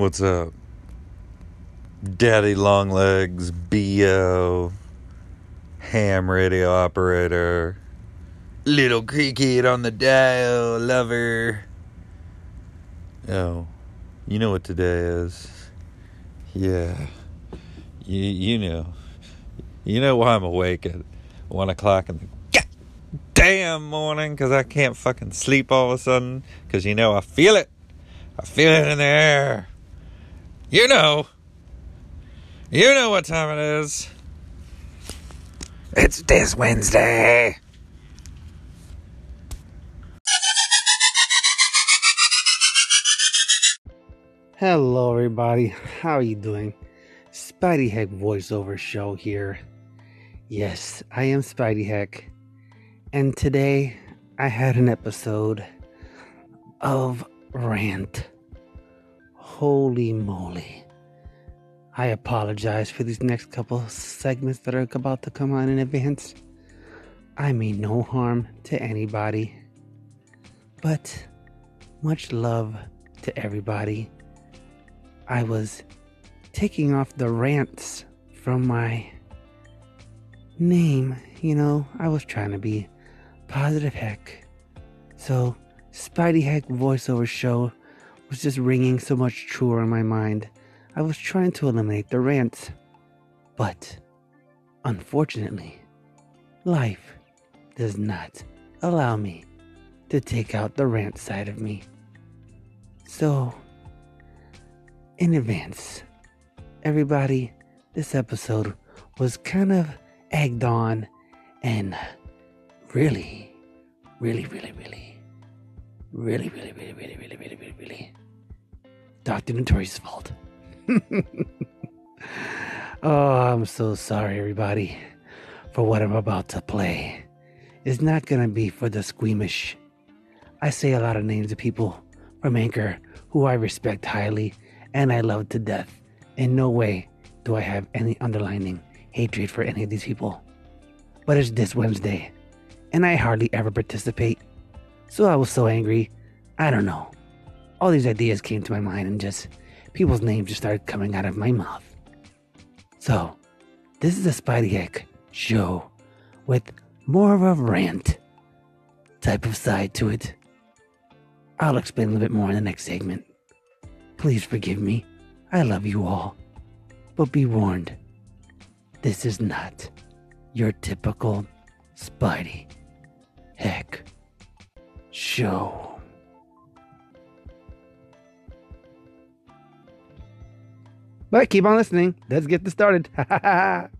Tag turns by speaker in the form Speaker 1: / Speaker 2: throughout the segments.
Speaker 1: What's up? Daddy Longlegs, B.O., ham radio operator, little cricket on the dial, lover. Oh, you know what today is. Yeah. You, you know. You know why I'm awake at 1 o'clock in the damn morning because I can't fucking sleep all of a sudden because you know I feel it. I feel it in the air. You know. You know what time it is. It's this Wednesday.
Speaker 2: Hello, everybody. How are you doing? Spidey Heck voiceover show here. Yes, I am Spidey Heck, and today I had an episode of Rant. Holy moly. I apologize for these next couple segments that are about to come on in advance. I mean no harm to anybody, but much love to everybody. I was taking off the rants from my name, you know, I was trying to be positive heck. So, Spidey Heck voiceover show was just ringing so much truer in my mind. I was trying to eliminate the rants. But, unfortunately, life does not allow me to take out the rant side of me. So, in advance, everybody, this episode was kind of egged on and really, really, really, really, really, really, really, really, really, really, really, really Dr. Notorious' fault. oh, I'm so sorry, everybody, for what I'm about to play. It's not going to be for the squeamish. I say a lot of names of people from Anchor who I respect highly and I love to death. In no way do I have any underlining hatred for any of these people. But it's this Wednesday, and I hardly ever participate so I was so angry. I don't know. All these ideas came to my mind, and just people's names just started coming out of my mouth. So, this is a Spidey Heck show with more of a rant type of side to it. I'll explain a little bit more in the next segment. Please forgive me. I love you all. But be warned, this is not your typical Spidey Heck show. But keep on listening. Let's get this started.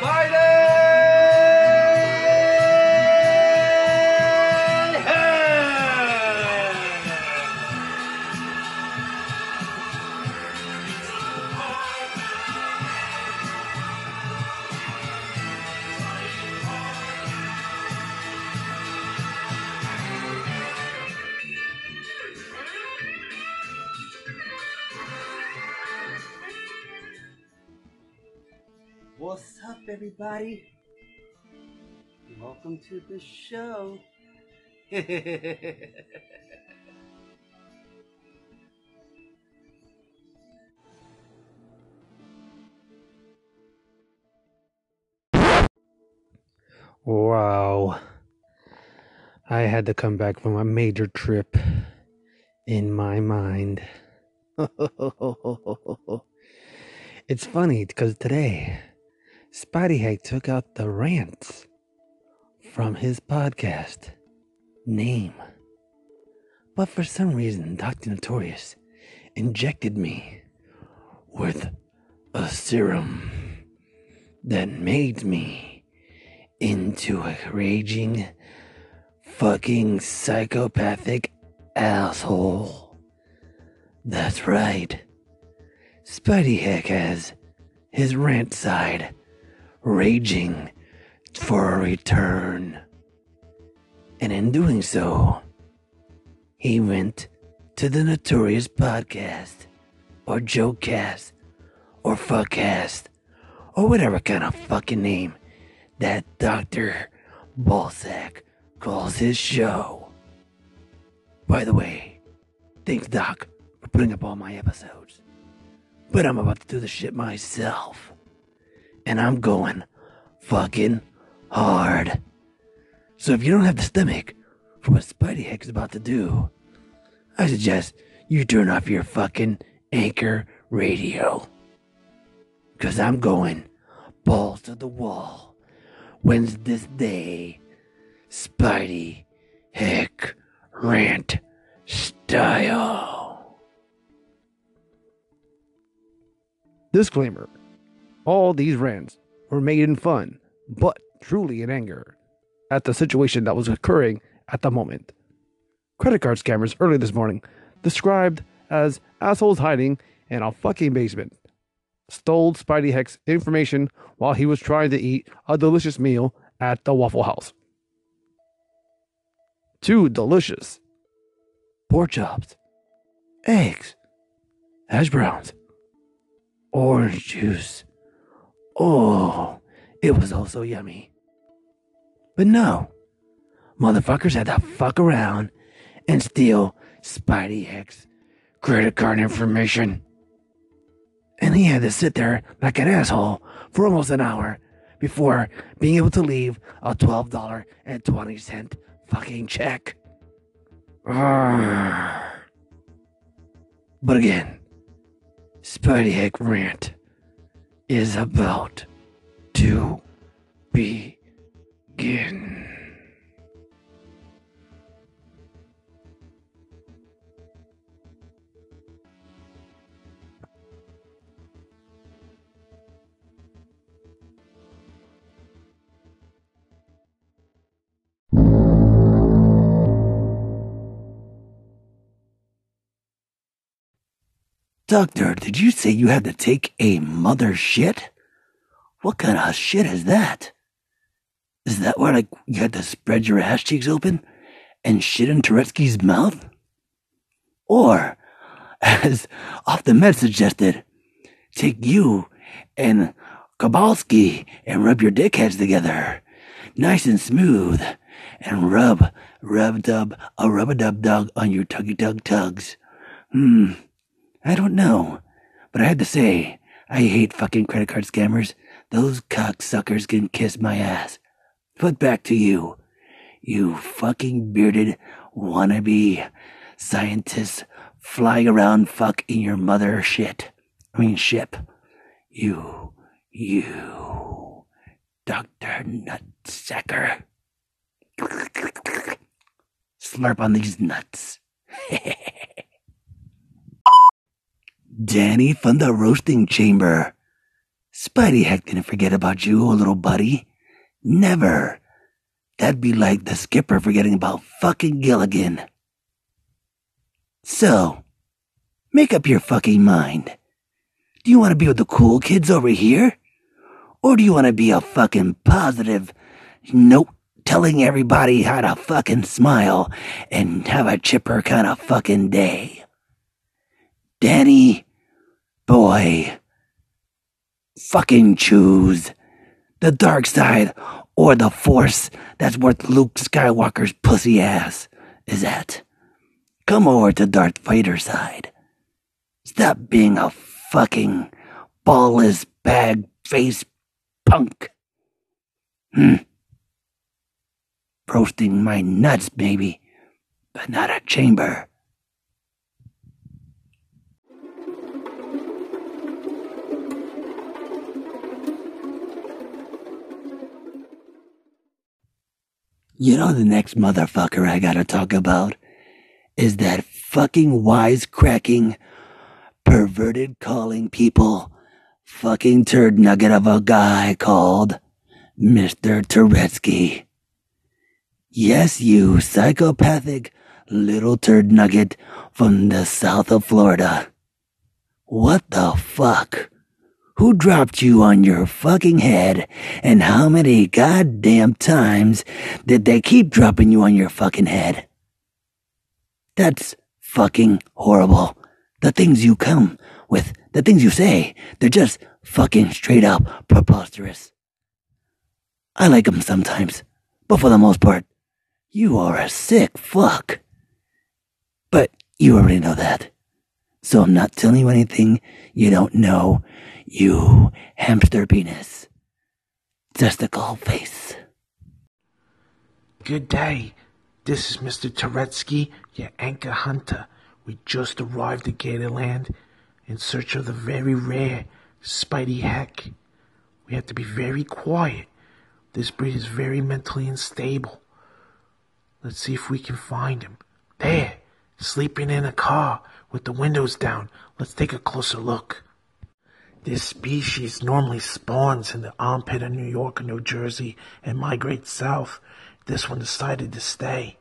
Speaker 2: Biden! Up, everybody? Welcome to the show. wow. I had to come back from a major trip in my mind. it's funny because today Spidey Hack took out the rants from his podcast name. But for some reason, Dr. Notorious injected me with a serum that made me into a raging fucking psychopathic asshole. That's right. Spidey Heck has his rant side raging for a return. And in doing so, he went to the Notorious Podcast, or Jokecast, or Fuckcast, or whatever kind of fucking name that Dr. Ballsack calls his show. By the way, thanks, Doc, for putting up all my episodes. But I'm about to do the shit myself. And I'm going fucking hard. So if you don't have the stomach for what Spidey Heck is about to do, I suggest you turn off your fucking anchor radio. Cause I'm going balls to the wall. When's this day? Spidey Heck Rant Style.
Speaker 3: Disclaimer All these rants were made in fun, but truly in anger at the situation that was occurring at the moment. Credit card scammers early this morning, described as assholes hiding in a fucking basement, stole Spidey Heck's information while he was trying to eat a delicious meal at the Waffle House. Too delicious.
Speaker 2: Pork chops, eggs, hash browns, orange juice. Oh, it was also yummy. But no, motherfuckers had to fuck around and steal Spidey Heck's credit card information. And he had to sit there like an asshole for almost an hour before being able to leave a $12.20 fucking check. But again, Spidey Heck Rant is about to begin. Doctor, did you say you had to take a mother shit? What kind of shit is that? Is that where, like, you had to spread your ass cheeks open and shit in Turetsky's mouth? Or, as off the med suggested, take you and Kabalski and rub your dickheads together, nice and smooth, and rub, rub dub, a rub a dub dug on your tuggy tug tugs. Hmm. I don't know, but I had to say, I hate fucking credit card scammers. Those cocksuckers can kiss my ass. But back to you. You fucking bearded wannabe scientists flying around fuck in your mother shit. I mean ship. You, you, Dr. Nutsacker. Slurp on these nuts. Danny from the roasting chamber. Spidey Heck didn't forget about you, little buddy. Never. That'd be like the skipper forgetting about fucking Gilligan. So, make up your fucking mind. Do you want to be with the cool kids over here? Or do you want to be a fucking positive note telling everybody how to fucking smile and have a chipper kind of fucking day? Danny, boy, fucking choose the dark side or the force that's worth Luke Skywalker's pussy ass. Is that? Come over to Darth Vader's side. Stop being a fucking ballless bag face punk. Hmm. Roasting my nuts, baby, but not a chamber. You know the next motherfucker I gotta talk about is that fucking wisecracking, perverted calling people fucking turd nugget of a guy called Mr. Turetsky. Yes, you psychopathic little turd nugget from the south of Florida. What the fuck? Who dropped you on your fucking head, and how many goddamn times did they keep dropping you on your fucking head? That's fucking horrible. The things you come with, the things you say, they're just fucking straight up preposterous. I like like 'em sometimes, but for the most part, you are a sick fuck. But you already know that. So I'm not telling you anything you don't know, you hamster penis. Testicle face.
Speaker 4: Good day. This is Mr. Turetsky, your anchor hunter. We just arrived at Gatorland in search of the very rare Spidey Heck. We have to be very quiet. This breed is very mentally unstable. Let's see if we can find him. There, sleeping in a car with the windows down. Let's take a closer look. This species normally spawns in the armpit of New York or New Jersey and migrates south. This one decided to stay.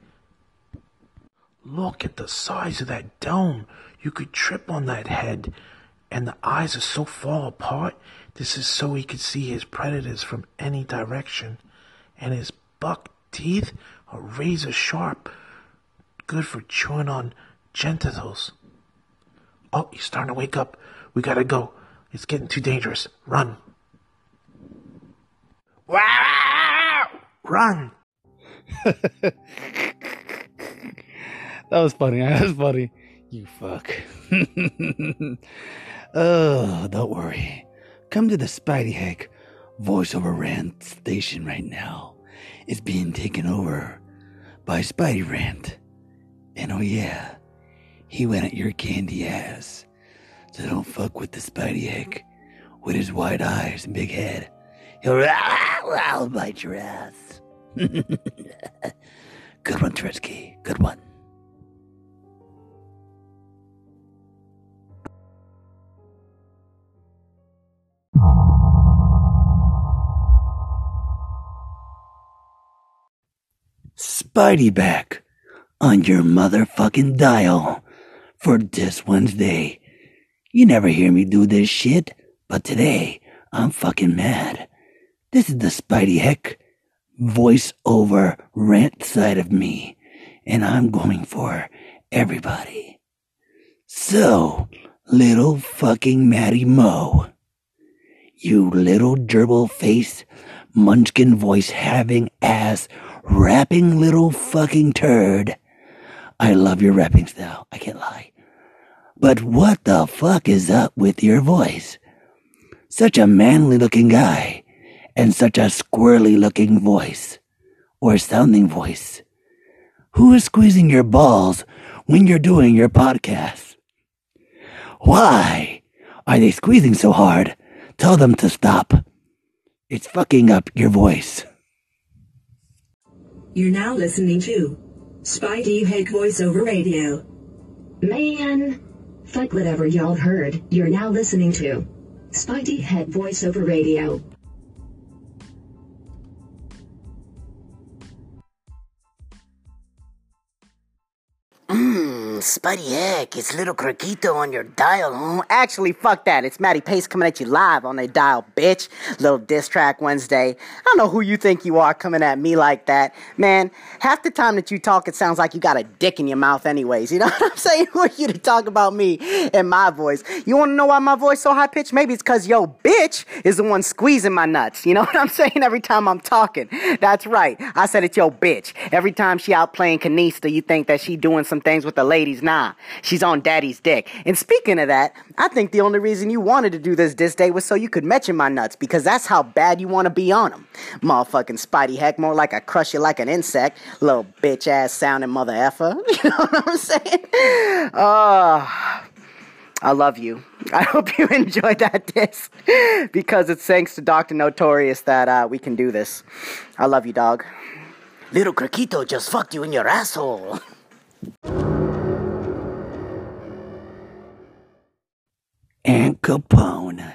Speaker 4: Look at the size of that dome. You could trip on that head. And the eyes are so far apart. This is so he could see his predators from any direction. And his buck teeth are razor sharp. Good for chewing on genitals. Oh, he's starting to wake up. We gotta go. It's getting too dangerous. Run. Wow! Run!
Speaker 3: That was funny. That was funny. You fuck.
Speaker 2: Oh, don't worry. Come to the Spidey Hack voiceover rant station right now. It's being taken over by Spidey Rant. And oh yeah, he went at your candy ass. So don't fuck with the Spidey Hack with his wide eyes and big head. He'll I'll bite your ass. Good one, Trisky. Good one. Spidey back on your motherfucking dial for this Wednesday. You never hear me do this shit, but today I'm fucking mad. This is the Spidey Heck voice over rant side of me, and I'm going for everybody. So, little fucking Matty Mo, you little gerbil face, munchkin voice having ass rapping little fucking turd. I love your rapping style, I can't lie. But what the fuck is up with your voice? Such a manly looking guy, and such a squirrely looking voice, or sounding voice. Who is squeezing your balls when you're doing your podcast? Why are they squeezing so hard? Tell them to stop. It's fucking up your voice.
Speaker 5: You're now listening to Spidey Head Voiceover Radio.
Speaker 6: Man, fuck whatever y'all heard. You're now listening to Spidey Head Voiceover Radio.
Speaker 7: Mmm, Spidey Heck, it's little Croquito on your dial. Actually, fuck that. It's Matty Pace coming at you live on the dial, bitch. Little diss track Wednesday. I don't know who you think you are coming at me like that. Man, half the time that you talk, it sounds like you got a dick in your mouth anyways. You know what I'm saying? Who are you to talk about me and my voice? You want to know why my voice so high pitched? Maybe it's because yo bitch is the one squeezing my nuts. You know what I'm saying? Every time I'm talking. That's right. I said it's yo bitch. Every time she out playing Canasta, you think that she doing some things with the ladies. Nah, she's on daddy's dick. And speaking of that, I think the only reason you wanted to do this this day was so you could mention my nuts because that's how bad you want to be on them. Motherfucking Spidey Heck, more like I crush you like an insect. Little bitch ass sounding mother effer. You know what I'm saying? Oh. I love you. I hope you enjoyed that disc because it's thanks to Dr. Notorious that uh, we can do this. I love you, dog. Little Criquito just fucked you in your asshole.
Speaker 2: Capone.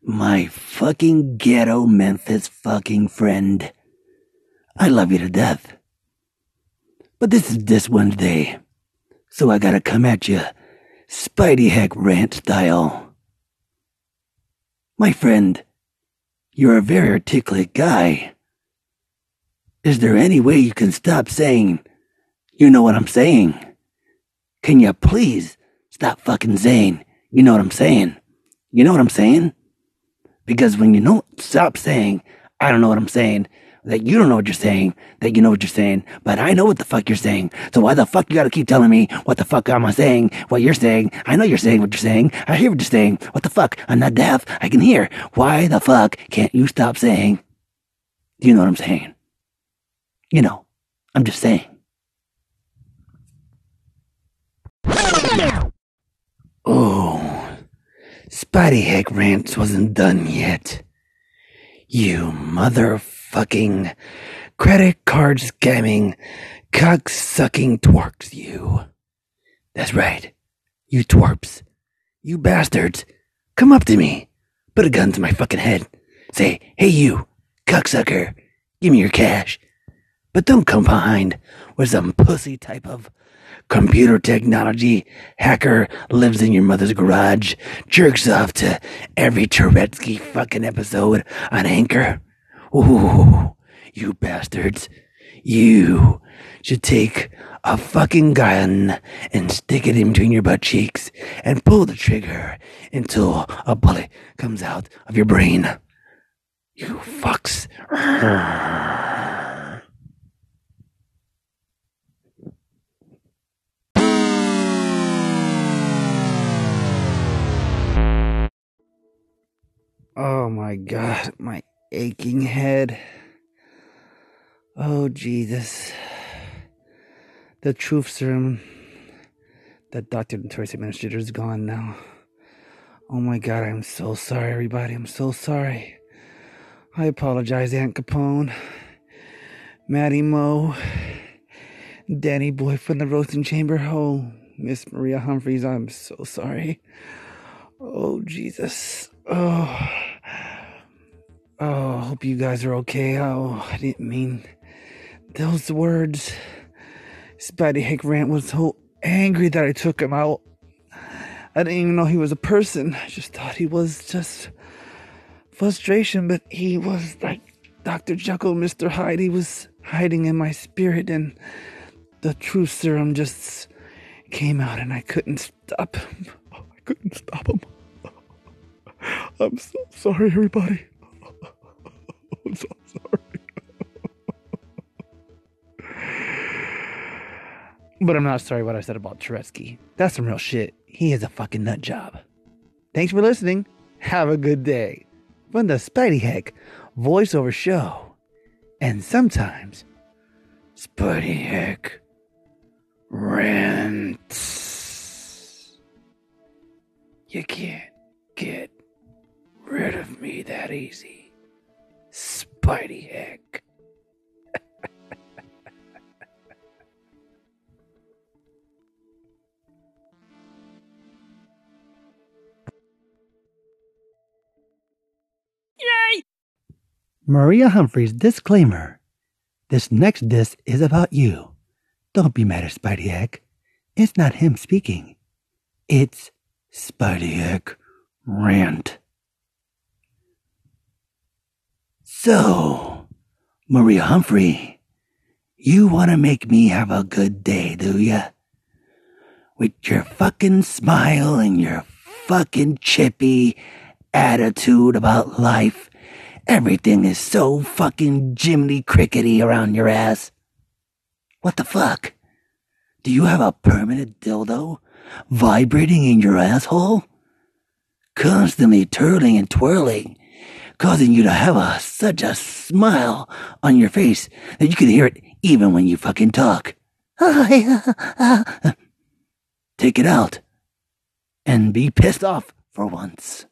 Speaker 2: My fucking ghetto Memphis fucking friend. I love you to death. But this is this Wednesday, so I gotta come at you, Spidey Heck rant style. My friend, you're a very articulate guy. Is there any way you can stop saying, you know what I'm saying? Can you please stop fucking saying, you know what I'm saying? You know what I'm saying? Because when you don't stop saying, I don't know what I'm saying, that you don't know what you're saying, that you know what you're saying, but I know what the fuck you're saying. So why the fuck you gotta keep telling me what the fuck am I saying, what you're saying? I know you're saying what you're saying. I hear what you're saying. What the fuck? I'm not deaf. I can hear. Why the fuck can't you stop saying? You know what I'm saying? You know, I'm just saying. Oh, Spidey Heck Rants wasn't done yet. You motherfucking credit card scamming, cock sucking twerks, you. That's right. You twerps. You bastards. Come up to me. Put a gun to my fucking head. Say, hey you, cocksucker, give me your cash. But don't come behind where some pussy type of computer technology hacker lives in your mother's garage, jerks off to every Turetsky fucking episode on Anchor. Ooh, you bastards. You should take a fucking gun and stick it in between your butt cheeks and pull the trigger until a bullet comes out of your brain. You fucks. Oh my god, my aching head. Oh Jesus. The truth serum that Dr. Notorious Administrator is gone now. Oh my god, I'm so sorry, everybody. I'm so sorry. I apologize, Aunt Capone, Maddie Moe, Danny Boy from the Roasting Chamber. Oh, Miss Maria Humphreys, I'm so sorry. Oh, Jesus. Oh. Oh, I hope you guys are okay. Oh, I didn't mean those words. Spidey Hick Rant was so angry that I took him out. I didn't even know he was a person. I just thought he was just frustration, but he was like Dr. Jekyll, Mr. Hyde. He was hiding in my spirit, and the truth serum just came out, and I couldn't stop. Him. I couldn't stop him. I'm so sorry, everybody. I'm so sorry. but I'm not sorry what I said about Turetsky. That's some real shit. He is a fucking nut job. Thanks for listening. Have a good day. From the Spidey Heck voiceover show. And sometimes Spidey Heck rants. You can't get rid of me that easy. Spidey Heck. Maria Humphreys disclaimer. This next disc is about you. Don't be mad at Spidey Heck. It's not him speaking. It's Spidey Heck rant. So, Maria Humphrey, you want to make me have a good day, do ya? With your fucking smile and your fucking chippy attitude about life, everything is so fucking Jiminy Crickety around your ass. What the fuck? Do you have a permanent dildo vibrating in your asshole? Constantly twirling and twirling, causing you to have a, such a smile on your face that you can hear it even when you fucking talk. Take it out and be pissed off for once.